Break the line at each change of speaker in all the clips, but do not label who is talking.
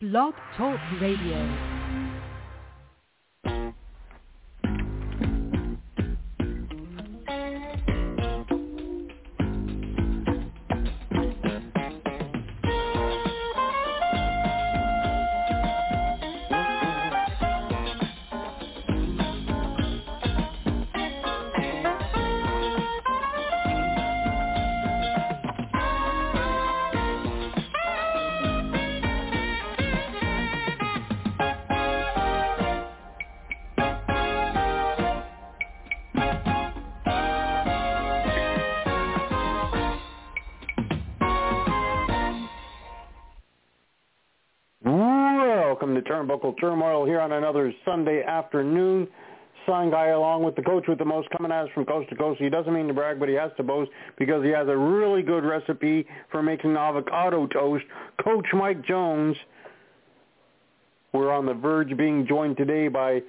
Blog Talk Radio.
Turmoil here on another Sunday afternoon. Sign guy along with the coach with the most coming at us from coast to coast. He doesn't mean to brag, but he has to boast because he has a really good recipe for making avocado toast. Coach Mike Jones. We're on the verge being joined today by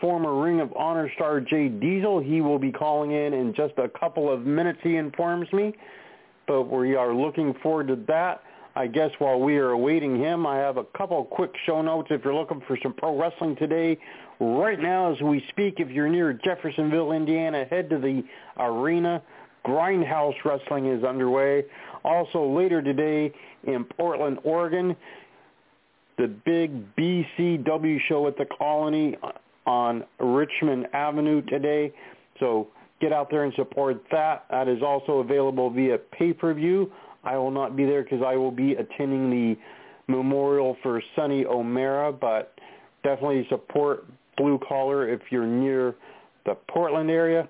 former Ring of Honor star Jay Diesel. He will be calling in in just a couple of minutes, he informs me. But we are looking forward to that. I guess while we are awaiting him, I have a couple quick show notes if you're looking for some pro wrestling today. Right now as we speak, if you're near Jeffersonville, Indiana, head to the arena. Grindhouse Wrestling is underway. Also later today in Portland, Oregon, the big BCW show at the Colony on Richmond Avenue today. So get out there and support that. That is also available via pay-per-view. I will not be there because I will be attending the memorial for Sonny O'Mara, but definitely support Blue Collar if you're near the Portland area.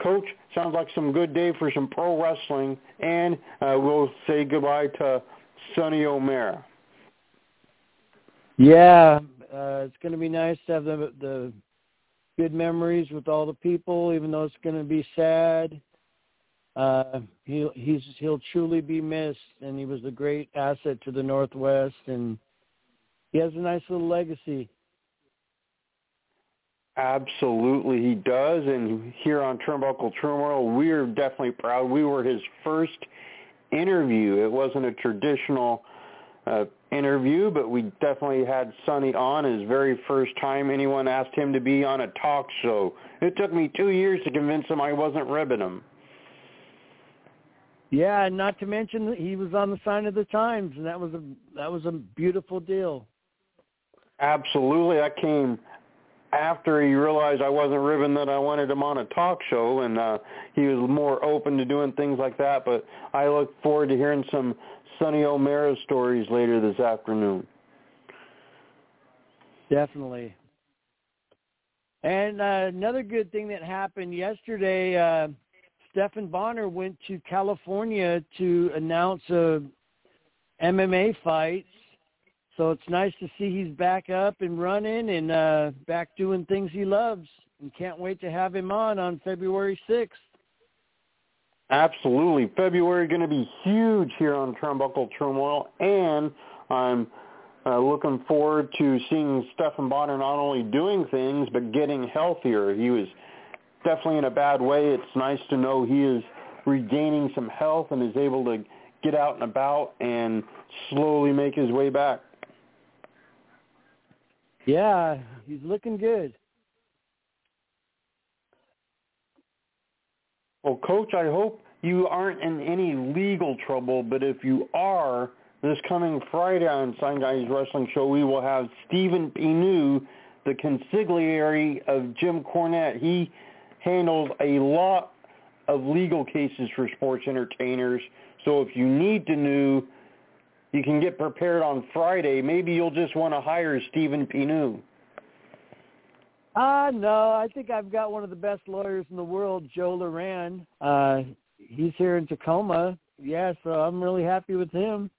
Coach, sounds like some good day for some pro wrestling, and uh, we'll say goodbye to Sonny O'Mara.
Yeah, uh, it's going to be nice to have the the good memories with all the people, even though it's going to be sad. Uh, he'll he's he'll truly be missed, and he was a great asset to the Northwest, and he has a nice little legacy.
Absolutely, he does. And here on Turnbuckle Turmoil, we're definitely proud. We were his first interview. It wasn't a traditional uh, interview, but we definitely had Sonny on his very first time anyone asked him to be on a talk show. It took me two years to convince him I wasn't ribbing him.
Yeah, and not to mention that he was on the sign of the times, and that was a that was a beautiful deal.
Absolutely, that came after he realized I wasn't ribbing that I wanted him on a talk show, and uh, he was more open to doing things like that. But I look forward to hearing some Sonny O'Mara stories later this afternoon.
Definitely. And uh, another good thing that happened yesterday, uh, Stephan Bonner went to California to announce a MMA fight. So it's nice to see he's back up and running and uh, back doing things he loves. And can't wait to have him on on February 6th.
Absolutely. February going to be huge here on Turnbuckle Turmoil, and I'm uh, looking forward to seeing Stephan Bonner not only doing things, but getting healthier. He was definitely in a bad way. It's nice to know he is regaining some health and is able to get out and about and slowly make his way back.
Yeah, he's looking good.
Well, Coach, I hope you aren't in any legal trouble, but if you are, this coming Friday on Sign Guys Wrestling Show, we will have Stephen Pinu, the consigliere of Jim Cornette. He handles a lot of legal cases for sports entertainers. So if you need to know, you can get prepared on Friday. Maybe you'll just want to hire Stephen Pinu.
Uh, no, I think I've got one of the best lawyers in the world, Joe Loran. Uh, he's here in Tacoma. Yeah, so I'm really happy with him.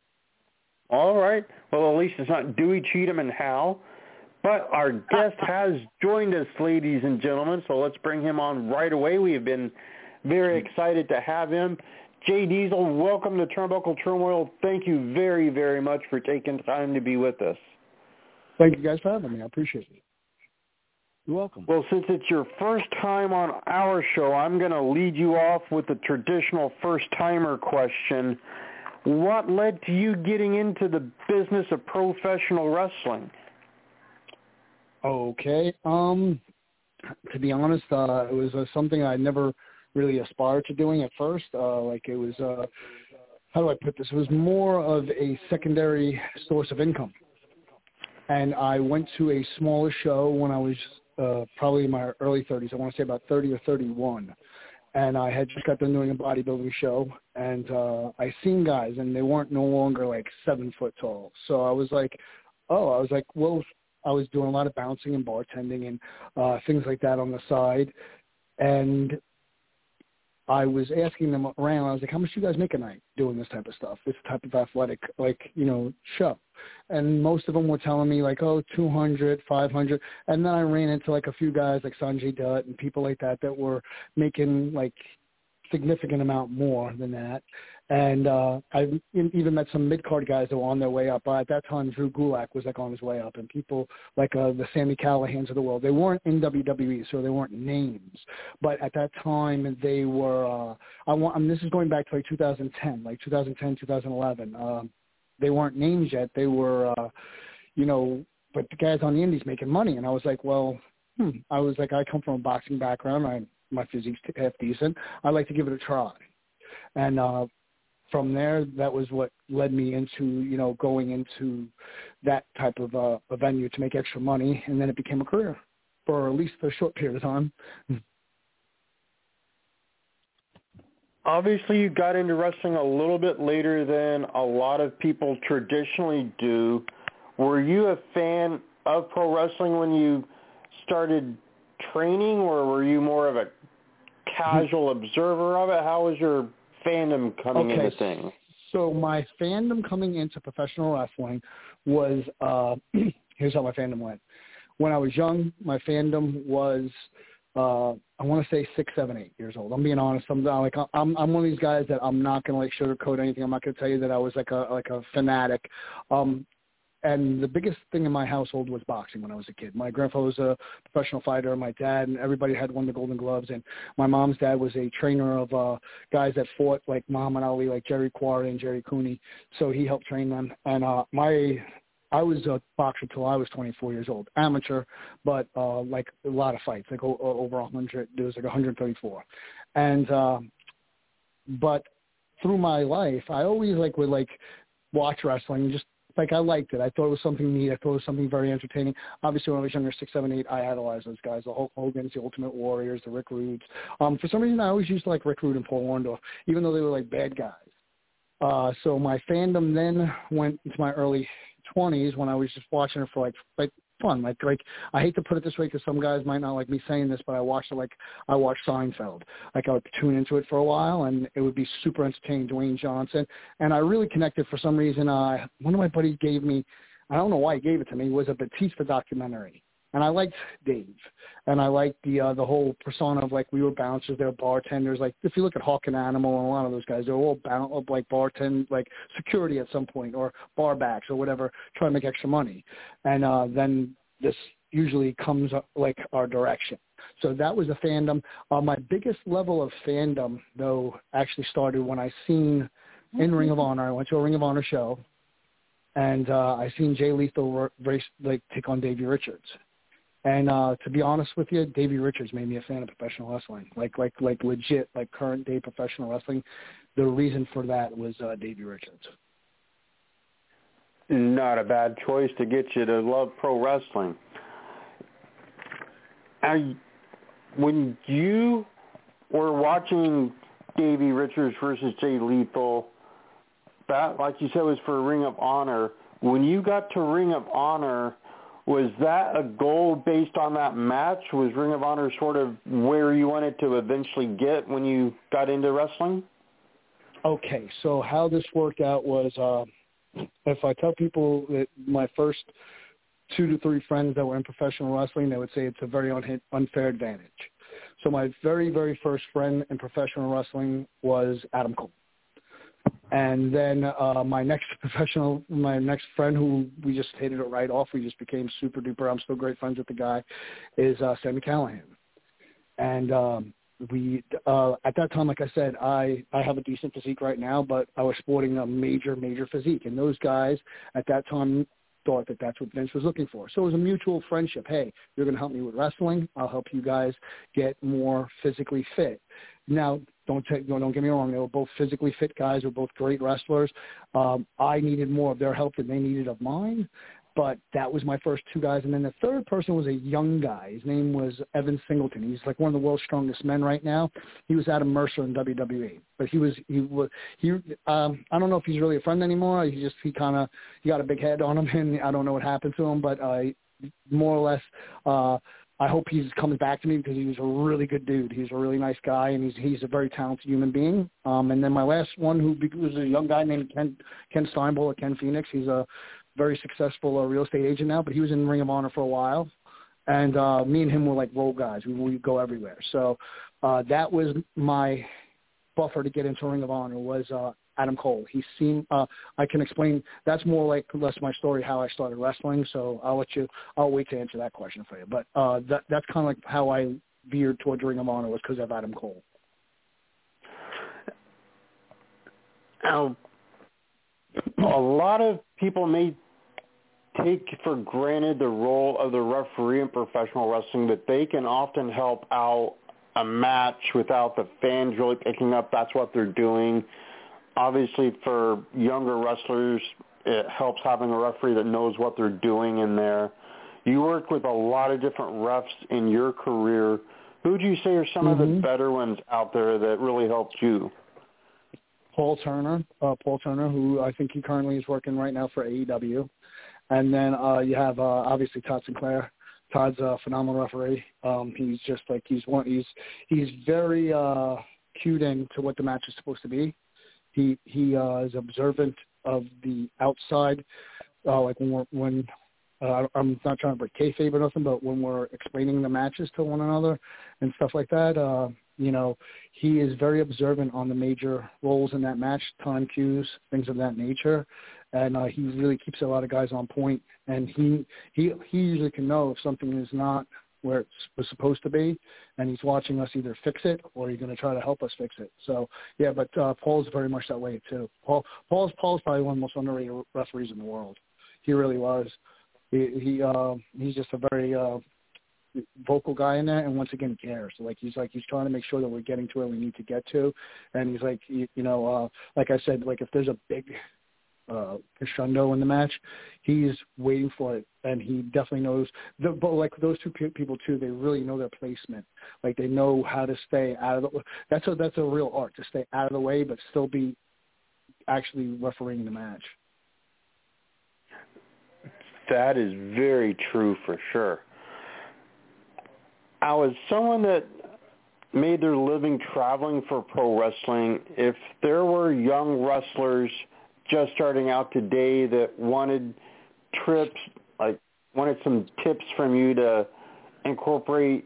All right. Well, at least it's not Dewey Cheatham and Hal. But our guest has joined us, ladies and gentlemen, so let's bring him on right away. We have been very excited to have him. Jay Diesel, welcome to Turnbuckle Turmoil. Thank you very, very much for taking time to be with us.
Thank you guys for having me. I appreciate it. You're welcome.
Well, since it's your first time on our show, I'm going to lead you off with the traditional first-timer question. what led to you getting into the business of professional wrestling?
Okay. Um, to be honest, uh, it was uh, something I never really aspired to doing at first. Uh, like it was, uh, how do I put this? It was more of a secondary source of income. And I went to a smaller show when I was uh, probably in my early 30s. I want to say about 30 or 31. And I had just got done doing a bodybuilding show, and uh, I seen guys, and they weren't no longer like seven foot tall. So I was like, oh, I was like, well, I was doing a lot of bouncing and bartending and uh, things like that on the side. And I was asking them around. I was like, "How much do you guys make a night doing this type of stuff? This type of athletic, like you know, show?" And most of them were telling me like, "Oh, two hundred, five hundred. And then I ran into like a few guys like Sanjay Dutt and people like that that were making like significant amount more than that. And uh, I even met some mid card guys that were on their way up. Uh, at that time, Drew Gulak was like on his way up, and people like uh, the Sami Callihans of the world. They weren't in WWE, so they weren't names. But at that time, they were. Uh, I want. I mean, this is going back to like 2010, like 2010, 2011. Um, they weren't names yet. They were, uh, you know, but the guys on the Indies making money, and I was like, well, hmm. I was like, I come from a boxing background. I my physique's half decent. I'd like to give it a try. And uh, from there, that was what led me into, you know, going into that type of uh, a venue to make extra money, and then it became a career for at least a short period of time.
Obviously, you got into wrestling a little bit later than a lot of people traditionally do. Were you a fan of pro wrestling when you started training, or were you more of a casual observer of it? How was your fandom coming
okay.
into things?
So my fandom coming into professional wrestling was uh here's how my fandom went. When I was young, my fandom was uh I want to say six, seven, eight years old. I'm being honest. I'm like I'm I'm one of these guys that I'm not gonna like sugarcoat anything. I'm not gonna tell you that I was like a like a fanatic. Um and the biggest thing in my household was boxing when I was a kid. My grandfather was a professional fighter. My dad and everybody had won the Golden Gloves, and my mom's dad was a trainer of uh, guys that fought like Muhammad Ali, like Jerry Quarry and Gerry Cooney. So he helped train them. And uh, my I was a boxer till I was 24 years old, amateur, but uh, like a lot of fights, like o- over 100. There was like 134, and uh, but through my life, I always like would like watch wrestling, and just like I liked it. I thought it was something neat. I thought it was something very entertaining. Obviously, when I was younger, six, seven, eight, I idolized those guys: the Hulk Hogan's, the Ultimate Warriors, the Rick Rudes. Um, for some reason, I always used to like Rick Rude and Paul Orndorff, even though they were like bad guys. Uh, so my fandom then went into my early 20s when I was just watching it for like like fun. Like like I hate to put it this way because some guys might not like me saying this, but I watched it like I watched Seinfeld. Like I would tune into it for a while, and it would be super entertaining. Dwayne Johnson, and I really connected for some reason. Uh, one of my buddies gave me, I don't know why he gave it to me, was a Batista documentary. And I liked Dave, and I liked the uh, the whole persona of like we were bouncers, they were bartenders. Like if you look at Hawk and Animal and a lot of those guys, they're all bound like bartend, like security at some point or bar backs or whatever, trying to make extra money. And uh, then this usually comes up like our direction. So that was a fandom. Uh, my biggest level of fandom, though, actually started when I seen in Ring of Honor. I went to a Ring of Honor show, and uh, I seen Jay Lethal race like take on Davey Richards. And uh, to be honest with you, Davey Richards made me a fan of professional wrestling, like like like legit, like current day professional wrestling. The reason for that was uh, Davey Richards.
Not a bad choice to get you to love pro wrestling. I, when you were watching Davey Richards versus Jay Lethal, that, like you said, was for Ring of Honor. When you got to Ring of Honor, was that a goal based on that match? Was Ring of Honor sort of where you wanted to eventually get when you got into wrestling?
Okay, so how this worked out was uh, if I tell people that my first two to three friends that were in professional wrestling, they would say it's a very un- unfair advantage. So my very, very first friend in professional wrestling was Adam Cole. And then uh, my next professional, my next friend who we just hit it right off, we just became super duper. I'm still great friends with the guy, is uh, Sami Callihan. And um, we uh, at that time, like I said, I I have a decent physique right now, but I was sporting a major major physique, and those guys at that time thought that that's what Vince was looking for. So it was a mutual friendship. Hey, you're going to help me with wrestling. I'll help you guys get more physically fit. Now, don't take, don't get me wrong. They were both physically fit guys. They were both great wrestlers. Um, I needed more of their help than they needed of mine but that was my first two guys. And then the third person was a young guy. His name was Evan Singleton. He's like one of the world's strongest men right now. He was Adam Mercer in WWE, but he was he was he. Um, I don't know if he's really a friend anymore. He just he kind of he got a big head on him, and I don't know what happened to him, but uh, more or less. Uh, I hope he's coming back to me because he was a really good dude. He's a really nice guy, and he's he's a very talented human being. Um, and then my last one, who was a young guy named Ken Ken Steinbull or Ken Phoenix. He's a very successful uh, real estate agent now, but he was in Ring of Honor for a while. And uh, me and him were like role guys. We we go everywhere. So uh, that was my buffer to get into Ring of Honor was uh, Adam Cole. He seemed uh, I can explain. That's more like less my story how I started wrestling. So I'll let you. I'll wait to answer that question for you. But uh, that that's kind of like how I veered towards Ring of Honor was because of Adam Cole.
Now, a lot of people may take for granted the role of the referee in professional wrestling that they can often help out a match without the fans really picking up that's what they're doing. Obviously for younger wrestlers it helps having a referee that knows what they're doing in there. You work with a lot of different refs in your career. Who would you say are some mm-hmm. of the mm-hmm. better ones out there that really helped you?
Paul Turner, uh, Paul Turner, who I think he currently is working right now for AEW. And then uh, you have uh, obviously Todd Sinclair. Todd's a phenomenal referee. Um, he's just like he's one. He's he's very uh, cued in to what the match is supposed to be. He he uh, is observant of the outside. Uh, like when we're, when uh, I'm not trying to break kayfabe or nothing, but when we're explaining the matches to one another and stuff like that, uh, you know, he is very observant on the major roles in that match, time cues, things of that nature, and uh, he really keeps a lot of guys on point. And he he he usually can know if something is not where it was supposed to be, and he's watching us either fix it or he's going to try to help us fix it. So yeah, but uh, Paul's very much that way too. Paul Paul's Paul's probably one of the most underrated referees in the world. He really was. He he uh, he's just a very uh, vocal guy in that and once again cares like he's like he's trying to make sure that we're getting to where we need to get to and he's like you, you know uh like i said like if there's a big uh in the match. He's waiting for it and he definitely knows the, but like those two people too they really know their placement. Like they know how to stay out of the that's a that's a real art to stay out of the way but still be actually refereeing the match.
That is very true for sure. I was someone that made their living traveling for pro wrestling. If there were young wrestlers just starting out today that wanted trips, like wanted some tips from you to incorporate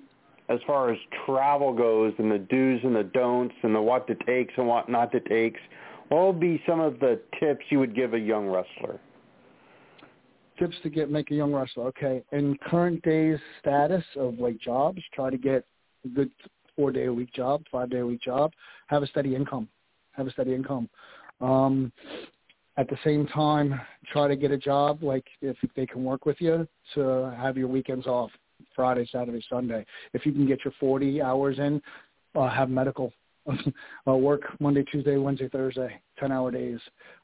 as far as travel goes and the do's and the don'ts and the what to takes and what not to takes, what would be some of the tips you would give a young wrestler?
tips to get make a young wrestler. Okay, in current day's status of like jobs, try to get a good four day a week job, five day a week job. Have a steady income. Have a steady income. Um, at the same time, try to get a job like if they can work with you to have your weekends off, Friday, Saturday, Sunday. If you can get your 40 hours in, uh, have medical. uh, work Monday, Tuesday, Wednesday, Thursday, 10 hour days.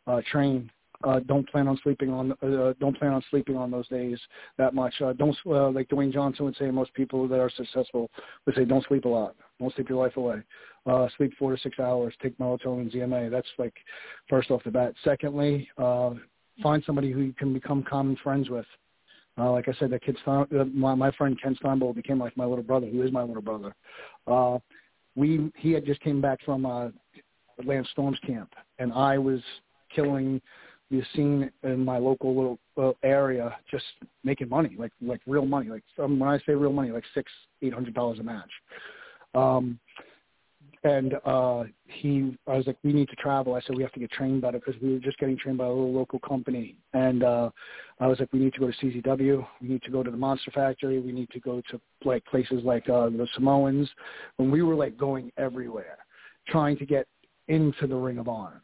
Uh, train, uh, don't plan on sleeping on uh, don't plan on sleeping on those days that much. Uh, don't uh, like Dwayne Johnson would say. Most people that are successful would say, don't sleep a lot. Don't sleep your life away. Uh, sleep four to six hours. Take melatonin, ZMA. That's like first off the bat. Secondly, uh, find somebody who you can become common friends with. Uh, like I said, that kid, Stein, uh, my, my friend Ken Steinbull became like my little brother. He is my little brother. Uh, we he had just came back from uh, Lance Storm's camp, and I was killing you've seen in my local little uh, area just making money, like like real money. Like um, when I say real money, like six, eight hundred dollars a match. Um, and uh, he, I was like, we need to travel. I said we have to get trained better because we were just getting trained by a little local company. And uh, I was like, we need to go to CZW. We need to go to the Monster Factory. We need to go to like places like uh, the Samoans. When we were like going everywhere, trying to get into the Ring of Honor.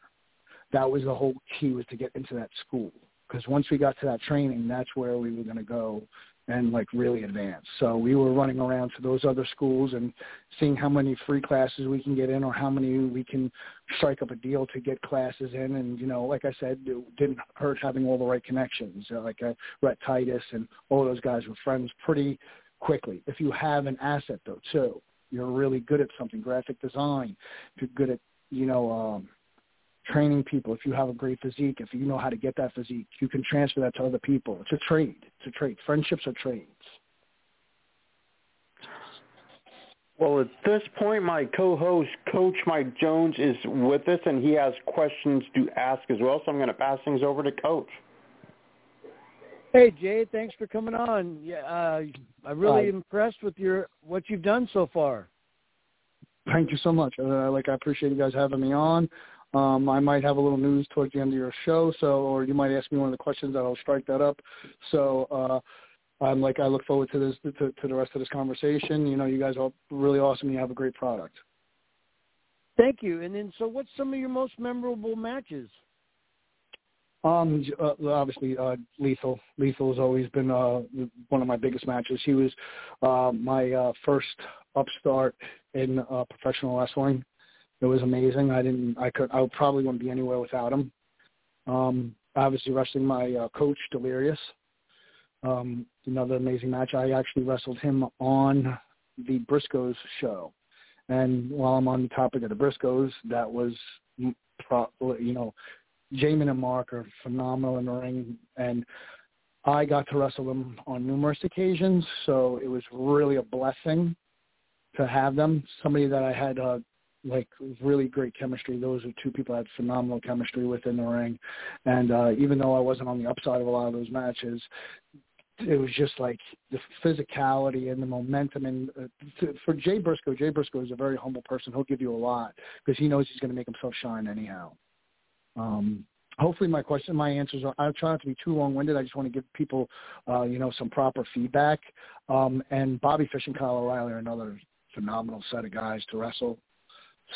That was the whole key was to get into that school. Because once we got to that training, that's where we were going to go and like really advance. So we were running around to those other schools and seeing how many free classes we can get in or how many we can strike up a deal to get classes in. And, you know, like I said, it didn't hurt having all the right connections. Uh, like uh, Rhett Titus and all those guys were friends pretty quickly. If you have an asset though too, you're really good at something, graphic design, if you're good at, you know, um, training people, if you have a great physique, if you know how to get that physique, you can transfer that to other people. It's a trade. It's a trade. Friendships are trades.
Well, at this point, my co-host, Coach Mike Jones, is with us, and he has questions to ask as well. So I'm going to pass things over to Coach.
Hey Jay, thanks for coming on. Yeah, uh, I'm really impressed with your what you've done so far.
Thank you so much. Uh, like I appreciate you guys having me on. Um, I might have a little news towards the end of your show, so or you might ask me one of the questions that I'll strike that up. So uh, I'm like I look forward to this to, to the rest of this conversation. You know, you guys are really awesome. You have a great product.
Thank you. And then, so what's some of your most memorable matches?
Um, uh, obviously, uh, Lethal. Lethal has always been uh, one of my biggest matches. He was uh, my uh, first upstart in uh, professional wrestling. It was amazing. I didn't. I could. I probably wouldn't be anywhere without him. Um, obviously, wrestling my uh, coach Delirious. Um, another amazing match. I actually wrestled him on the Briscoes show, and while I'm on the topic of the Briscoes, that was, you know, Jamin and Mark are phenomenal in the ring, and I got to wrestle them on numerous occasions. So it was really a blessing to have them. Somebody that I had uh, like really great chemistry. Those are two people I had phenomenal chemistry within the ring. And uh, even though I wasn't on the upside of a lot of those matches, it was just like the physicality and the momentum. And uh, for Jay Briscoe, Jay Briscoe is a very humble person. He'll give you a lot because he knows he's going to make himself shine anyhow. Um, hopefully my question, my answers are, I'll try not to be too long-winded. I just want to give people, uh, you know, some proper feedback. Um, and Bobby Fish and Kyle O'Reilly are another phenomenal set of guys to wrestle.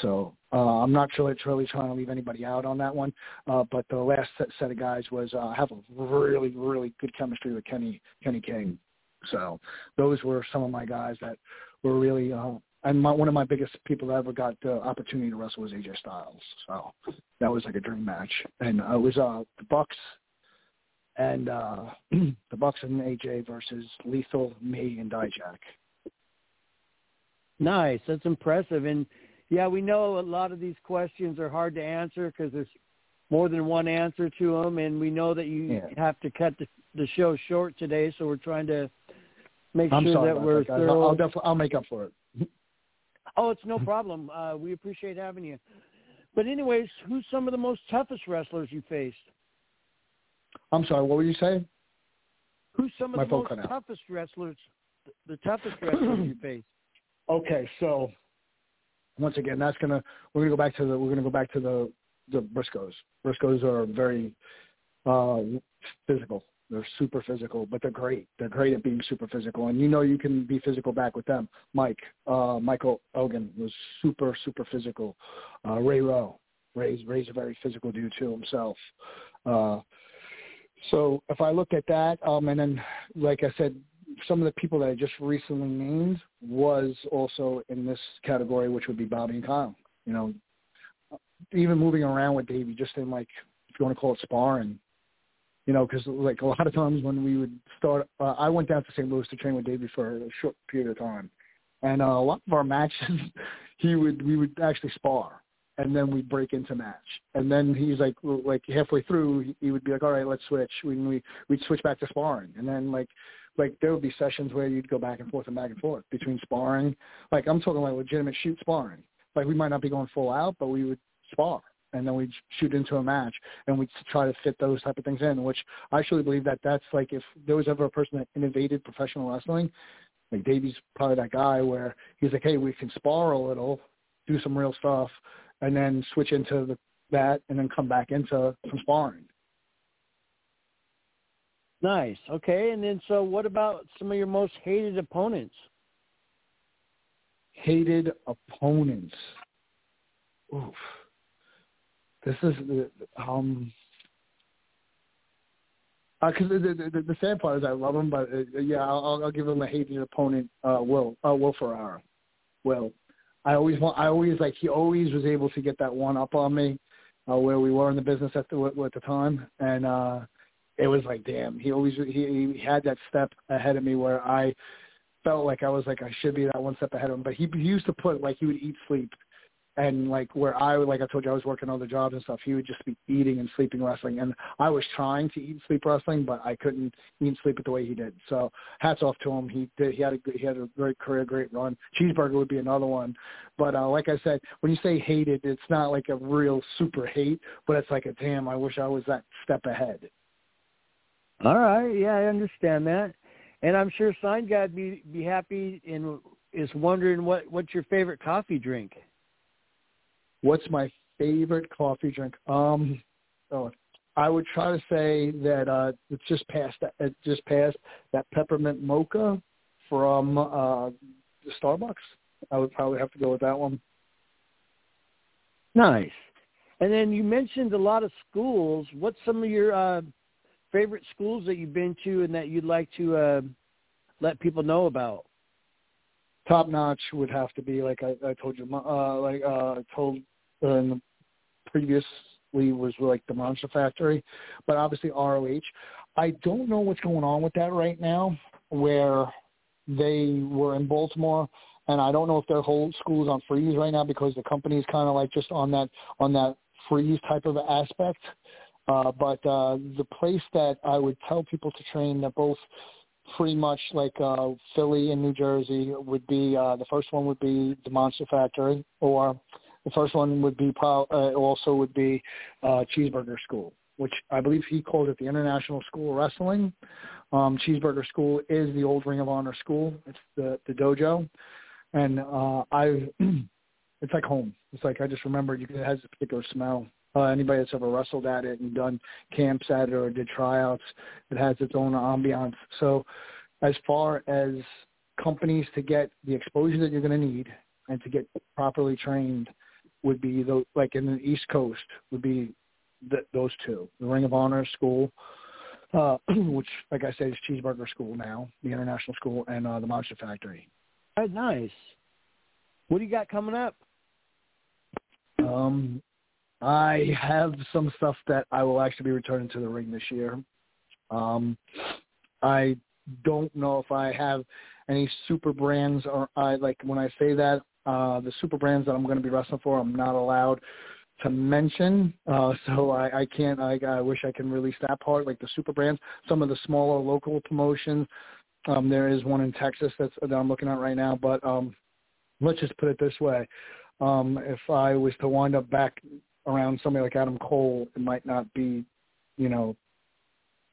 So uh, I'm not really, really trying to leave anybody out on that one. Uh, but the last set, set of guys was uh, have a really, really good chemistry with Kenny Kenny King. So those were some of my guys that were really. Uh, and my, one of my biggest people that ever got the opportunity to wrestle was AJ Styles. So that was like a dream match, and uh, it was uh, the Bucks and uh, the Bucks and AJ versus Lethal, me, and Dijak.
Nice, that's impressive, and yeah, we know a lot of these questions are hard to answer because there's more than one answer to them, and we know that you
yeah.
have to cut the, the show short today, so we're trying to make
I'm
sure that we're
that,
thorough.
I'll, definitely I'll make up for it.
oh, it's no problem. Uh, we appreciate having you. But anyways, who's some of the most toughest wrestlers you faced?
I'm sorry. What were you saying?
Who's some of
My
the most
out.
toughest wrestlers? The toughest wrestlers you faced?
Okay, so once again, that's gonna we're gonna go back to the we're gonna go back to the the Briscoes. Briscoes are very uh, physical. They're super physical, but they're great. They're great at being super physical, and you know you can be physical back with them. Mike, uh, Michael Elgin was super super physical. Uh, Ray Rowe, Ray's Ray's a very physical dude too himself. Uh, so if I look at that, um, and then like I said, some of the people that I just recently named was also in this category, which would be Bobby and Kyle. You know, even moving around with Davey, just in like if you want to call it sparring. You know, because like a lot of times when we would start, uh, I went down to St. Louis to train with Davey for a short period of time, and uh, a lot of our matches, he would we would actually spar and then we'd break into match. And then he's like, like halfway through, he would be like, all right, let's switch. We we we'd switch back to sparring, and then like like there would be sessions where you'd go back and forth and back and forth between sparring. Like I'm talking like legitimate shoot sparring. Like we might not be going full out, but we would spar and then we'd shoot into a match and we'd try to fit those type of things in, which I truly believe that that's like if there was ever a person that innovated professional wrestling, like Davey's probably that guy where he's like, hey, we can spar a little, do some real stuff, and then switch into the, that and then come back into some sparring.
Nice. Okay, and then so what about some of your most hated opponents?
Hated opponents. Oof. This is the um. Because uh, the, the the sad part is I love him, but uh, yeah, I'll, I'll give him a hated opponent. Uh, Will uh, Will Ferrara. Will. I always want. I always like. He always was able to get that one up on me, uh, where we were in the business at the at the time, and uh it was like, damn, he always he, he had that step ahead of me where I felt like I was like I should be that one step ahead of him. But he, he used to put like he would eat sleep, and like where I like I told you I was working other jobs and stuff. He would just be eating and sleeping wrestling, and I was trying to eat and sleep wrestling, but I couldn't eat and sleep it the way he did. So hats off to him. He did. He had a he had a great career, great run. Cheeseburger would be another one, but uh, like I said, when you say hated, it's not like a real super hate, but it's like a damn. I wish I was that step ahead.
All right, yeah, I understand that, and I'm sure Sign Guy'd be be happy and is wondering what what's your favorite coffee drink.
What's my favorite coffee drink? Um, oh, I would try to say that uh, it's just past that it just passed that peppermint mocha from uh, Starbucks. I would probably have to go with that one.
Nice. And then you mentioned a lot of schools. What's some of your uh, favorite schools that you've been to and that you'd like to uh, let people know about?
Top notch would have to be like I, I told you, uh, like uh, I told uh, in the previously was like the Monster Factory, but obviously ROH. I don't know what's going on with that right now, where they were in Baltimore, and I don't know if their whole school is on freeze right now because the company is kind of like just on that on that freeze type of aspect. Uh, but uh, the place that I would tell people to train, they're both pretty much like uh, Philly and New Jersey would be. Uh, the first one would be the Monster Factory, or the first one would be uh, also would be uh, Cheeseburger School, which I believe he called it the International School of Wrestling. Um, Cheeseburger School is the old Ring of Honor school. It's the the dojo, and uh, I. it's like home. It's like I just remember it has a particular smell uh, anybody that's ever wrestled at it and done camps at it or did tryouts, it has its own ambiance. So as far as companies to get the exposure that you're going to need and to get properly trained would be the, like in the East Coast would be the, those two, the Ring of Honor School, uh, which, like I said, is Cheeseburger School now, the International School, and uh, the Monster Factory.
Oh, nice. What do you got coming up?
Um, I have some stuff that I will actually be returning to the ring this year. Um, I don't know if I have any super brands or I like when I say that uh, the super brands that I'm going to be wrestling for, I'm not allowed to mention. Uh, so I, I can't. I, I wish I can release that part, like the super brands. Some of the smaller local promotions. Um, there is one in Texas that's that I'm looking at right now, but um, let's just put it this way: um, if I was to wind up back around somebody like Adam Cole, it might not be, you know,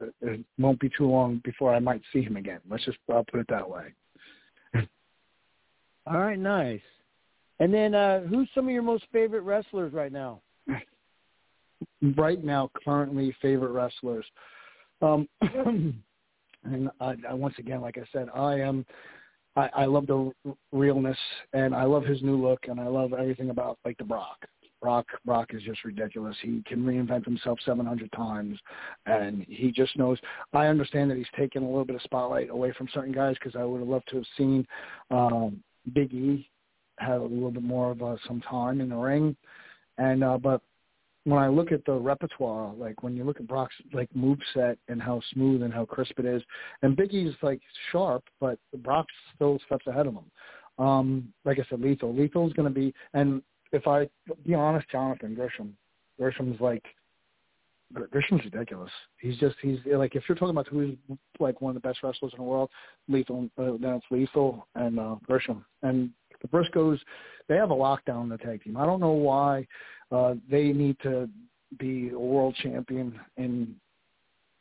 it won't be too long before I might see him again. Let's just I'll put it that way.
All right, nice. And then uh who's some of your most favorite wrestlers right now?
right now, currently favorite wrestlers. Um and I, I once again, like I said, I am I, I love the realness and I love his new look and I love everything about like the Brock. Brock Brock is just ridiculous. He can reinvent himself 700 times, and he just knows. I understand that he's taken a little bit of spotlight away from certain guys because I would have loved to have seen um, Big E have a little bit more of uh, some time in the ring, and uh, but when I look at the repertoire, like when you look at Brock's like move set and how smooth and how crisp it is, and Big E's like sharp, but Brock still steps ahead of him. Um, like I said, lethal. Lethal is going to be, and if I be honest, Jonathan Gresham, Gresham's like Gresham's ridiculous. He's just he's like if you're talking about who's like one of the best wrestlers in the world, Lethal, uh, then it's Lethal and uh, Gresham. And the Briscoes, they have a lockdown in the tag team. I don't know why uh, they need to be a world champion in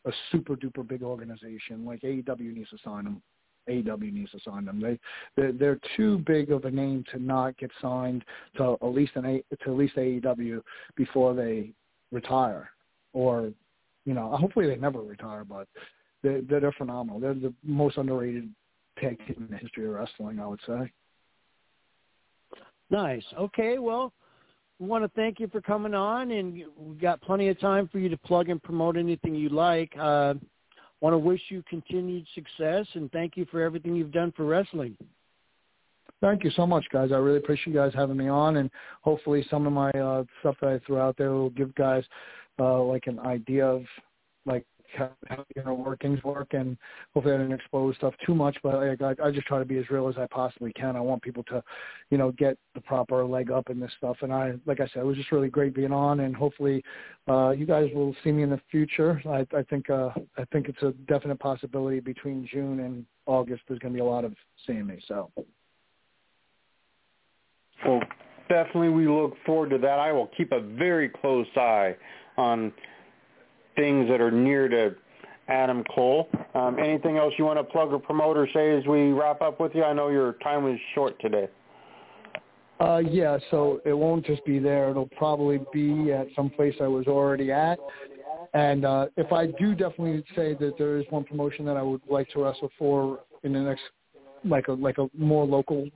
a super duper big organization like AEW needs to sign them. AEW needs to sign them. They they're, they're too big of a name to not get signed to at least an A, to at least AEW before they retire, or you know, hopefully they never retire. But they're, they're phenomenal. They're the most underrated tag team in the history of wrestling, I would say.
Nice. Okay, well, we want to thank you for coming on, and we've got plenty of time for you to plug and promote anything you like. Uh, want to wish you continued success, and thank you for everything you've done for wrestling.
Thank you so much, guys. I really appreciate you guys having me on, and hopefully some of my uh, stuff that I threw out there will give guys uh, like an idea of like how, how you know workings work, and hopefully I didn't expose stuff too much. But I, I just try to be as real as I possibly can. I want people to, you know, get the proper leg up in this stuff. And I, like I said, it was just really great being on, and hopefully uh, you guys will see me in the future. I, I think uh, I think it's a definite possibility between June and August. There's going to be a lot of seeing me. So.
Well, definitely we look forward to that. I will keep a very close eye on things that are near to Adam Cole. Um, anything else you want to plug or promote or say as we wrap up with you? I know your time was short today.
Uh, yeah, so it won't just be there. It'll probably be at some place I was already at. And uh, if I do definitely say that there is one promotion that I would like to wrestle for in the next, like a like a more local,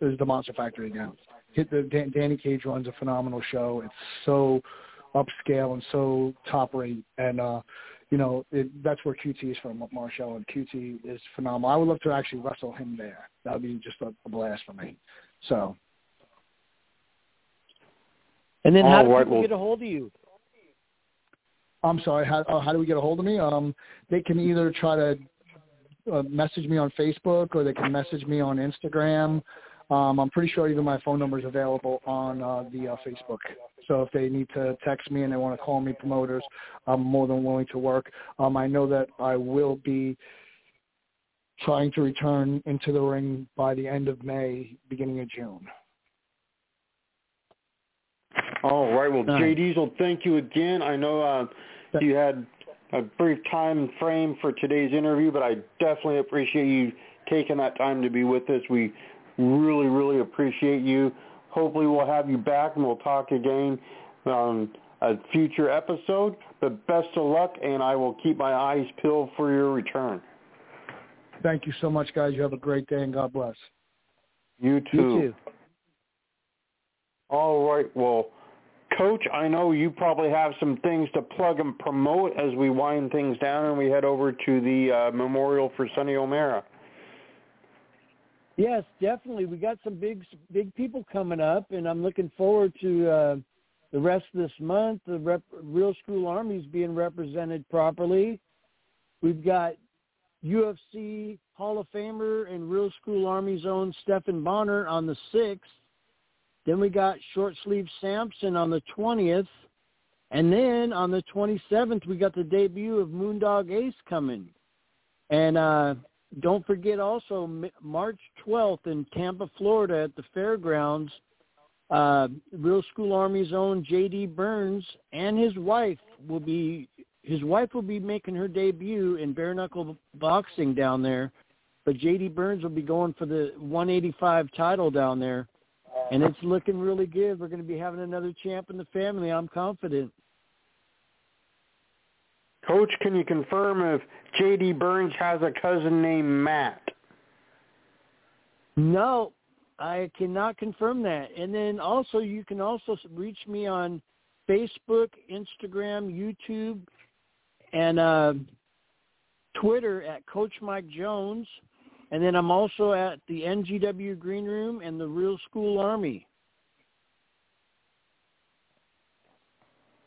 is the Monster Factory again. Hit the Dan, Danny Cage runs a phenomenal show. It's so upscale and so top rate. And uh, you know, it, that's where QT is from, Marshall, and QT is phenomenal. I would love to actually wrestle him there. That would be just a, a blast for me. So.
And then, how do right, people well, get a hold of you?
I'm sorry. How, uh, how do we get a hold of me? Um, they can either try to uh, message me on Facebook or they can message me on Instagram. Um, I'm pretty sure even my phone number is available on uh, the uh, Facebook. So if they need to text me and they want to call me promoters, I'm more than willing to work. Um, I know that I will be trying to return into the ring by the end of May, beginning of June.
All right. Well, Jay Diesel, thank you again. I know uh, you had a brief time frame for today's interview, but I definitely appreciate you taking that time to be with us. We really, really appreciate you. Hopefully we'll have you back and we'll talk again on a future episode. But best of luck, and I will keep my eyes peeled for your return.
Thank you so much, guys. You have a great day, and God bless.
You too.
You too.
All right. Well, Coach, I know you probably have some things to plug and promote as we wind things down and we head over to the uh, memorial for Sonny O'Mara.
Yes, definitely. We got some big big people coming up, and I'm looking forward to uh, the rest of this month. The rep, Real School Army's being represented properly. We've got UFC Hall of Famer and Real School Army's own Stephan Bonner on the 6th. Then we got Short Sleeve Sampson on the 20th. And then on the 27th, we got the debut of Moondog Ace coming. And uh, don't forget also March 12th in Tampa, Florida at the fairgrounds, uh, Real School Army's own J.D. Burns and his wife will be his wife will be making her debut in bare knuckle boxing down there, but J.D. Burns will be going for the 185 title down there, and it's looking really good. We're going to be having another champ in the family. I'm confident.
Coach, can you confirm if J.D. Burns has a cousin named Matt?
No, I cannot confirm that. And then also, you can also reach me on Facebook, Instagram, YouTube, and uh, Twitter at Coach Mike Jones. And then I'm also at the NGW Green Room and the Real School Army.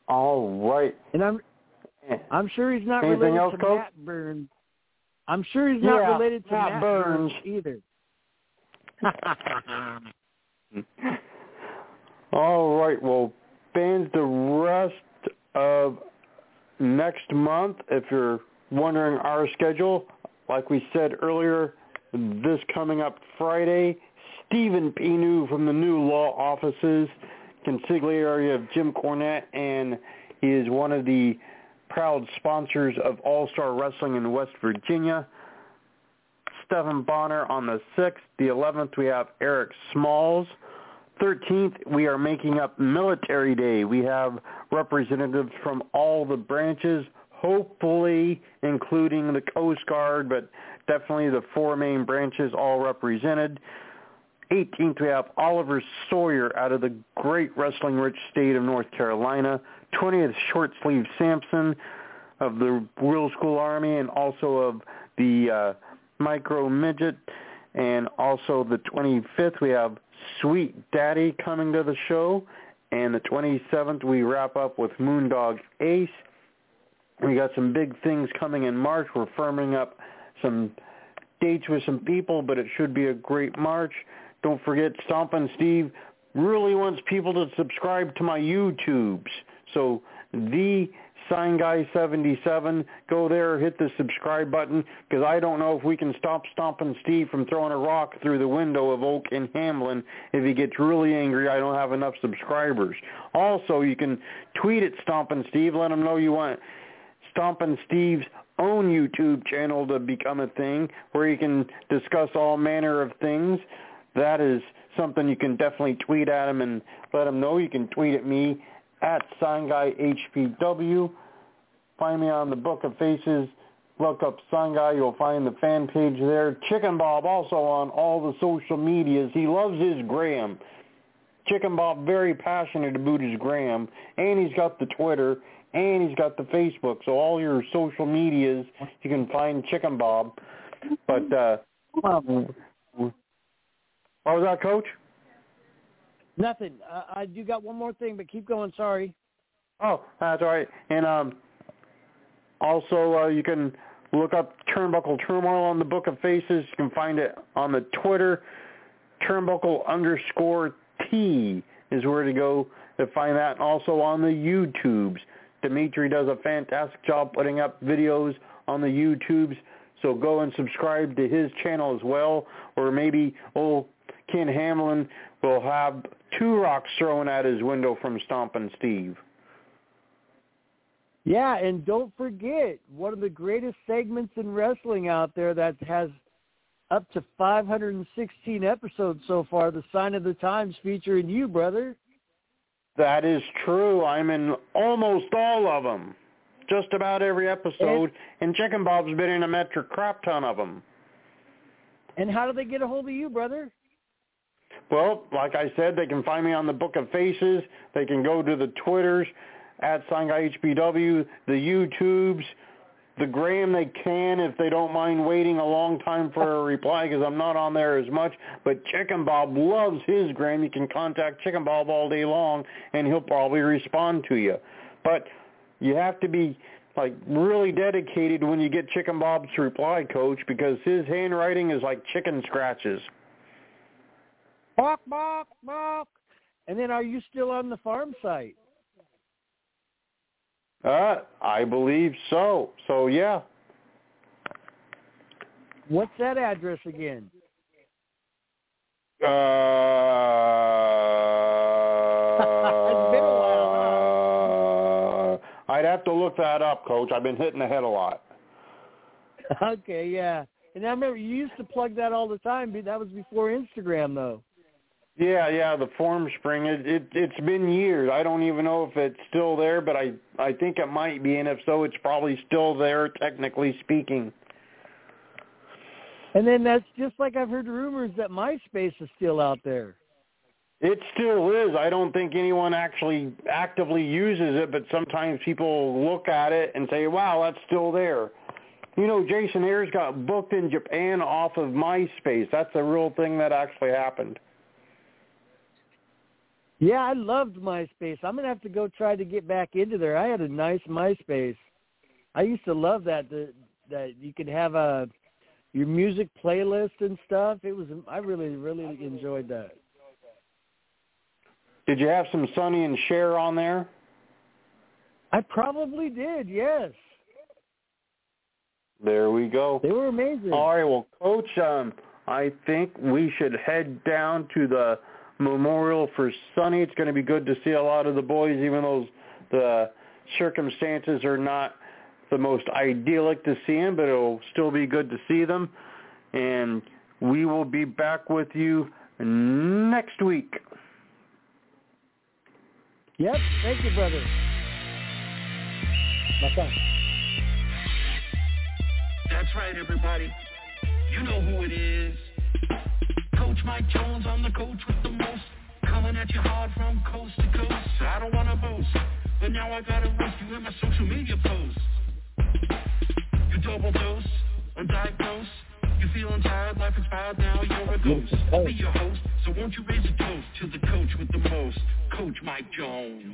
All right.
And I'm I'm sure he's not
Anything
related
else,
to
Coach?
Matt Burns. I'm sure he's not
yeah,
related to
Matt,
Matt
Burns.
either.
All right. Well, fans, the rest of next month, if you're wondering our schedule, like we said earlier, this coming up Friday, Stephen Pinu from the new law offices, consigliere of Jim Cornette, and he is one of the proud sponsors of All-Star Wrestling in West Virginia. Stephan Bonner on the 6th. The 11th, we have Eric Smalls. 13th, we are making up Military Day. We have representatives from all the branches. hopefully including the Coast Guard, but definitely the four main branches all represented. 18th, we have Oliver Sawyer out of the great wrestling-rich state of North Carolina. 20th, Short Sleeve Sampson of the Real School Army and also of the uh, Micro Midget. And also the 25th, we have Sweet Daddy coming to the show. And the 27th, we wrap up with Moondog Ace. We got some big things coming in March. We're firming up some dates with some people, but it should be a great March. Don't forget, Stompin' Steve really wants people to subscribe to my YouTubes. So the Sign Guy 77, go there, hit the subscribe button, because I don't know if we can stop stomping Steve from throwing a rock through the window of Oak and Hamlin. If he gets really angry, I don't have enough subscribers. Also, you can tweet at stomping Steve, let him know you want stomping Steve's own YouTube channel to become a thing where you can discuss all manner of things. That is something you can definitely tweet at him and let him know. You can tweet at me at Sangai HPW. Find me on the Book of Faces. Look up Guy. You'll find the fan page there. Chicken Bob also on all the social medias. He loves his Gram. Chicken Bob very passionate about his Gram. And he's got the Twitter and he's got the Facebook. So all your social medias, you can find Chicken Bob. But uh, what was that, Coach?
Nothing. Uh, I do got one more thing, but keep going. Sorry.
Oh, that's all right. And um, also, uh, you can look up Turnbuckle Turmoil on the Book of Faces. You can find it on the Twitter. Turnbuckle underscore T is where to go to find that. And also on the YouTubes. Dimitri does a fantastic job putting up videos on the YouTubes. So go and subscribe to his channel as well. Or maybe old Ken Hamlin will have two rocks thrown at his window from Stompin' Steve.
Yeah, and don't forget, one of the greatest segments in wrestling out there that has up to 516 episodes so far, The Sign of the Times featuring you, brother.
That is true. I'm in almost all of them. Just about every episode. And, and Chicken Bob's been in a metric crap ton of them.
And how do they get a hold of you, brother?
Well, like I said, they can find me on the Book of Faces. They can go to the Twitters at HBW, the YouTubes, the Gram they can if they don't mind waiting a long time for a reply because I'm not on there as much. But Chicken Bob loves his Gram. You can contact Chicken Bob all day long and he'll probably respond to you. But you have to be like really dedicated when you get Chicken Bob's reply, Coach, because his handwriting is like chicken scratches.
Bark, bark, bark. And then are you still on the farm site?
Uh, I believe so. So yeah.
What's that address again?
Uh,
it's been a while.
Huh? I'd have to look that up, Coach. I've been hitting the head a lot.
Okay, yeah. And I remember you used to plug that all the time. That was before Instagram, though.
Yeah, yeah, the form spring. It, it it's been years. I don't even know if it's still there, but I I think it might be, and if so, it's probably still there, technically speaking.
And then that's just like I've heard rumors that MySpace is still out there.
It still is. I don't think anyone actually actively uses it, but sometimes people look at it and say, "Wow, that's still there." You know, Jason Ayers got booked in Japan off of MySpace. That's a real thing that actually happened.
Yeah, I loved MySpace. I'm gonna have to go try to get back into there. I had a nice MySpace. I used to love that that, that you could have a your music playlist and stuff. It was I really really enjoyed that.
Did you have some Sonny and Cher on there?
I probably did. Yes.
There we go.
They were amazing.
All right, well, Coach, um, I think we should head down to the memorial for Sonny. It's going to be good to see a lot of the boys, even though the circumstances are not the most idyllic to see them, but it'll still be good to see them. And we will be back with you next week.
Yep. Thank you, brother. My son.
That's right, everybody. You know who it is. Coach Mike Jones, I'm the coach with the most. Coming at you hard from coast to coast. I don't want to boast, but now I gotta roast you in my social media posts. You double dose, undiagnosed. You feeling tired, life inspired, now you're a ghost. I'll be your host, so won't you raise a toast to the coach with the most, Coach Mike Jones.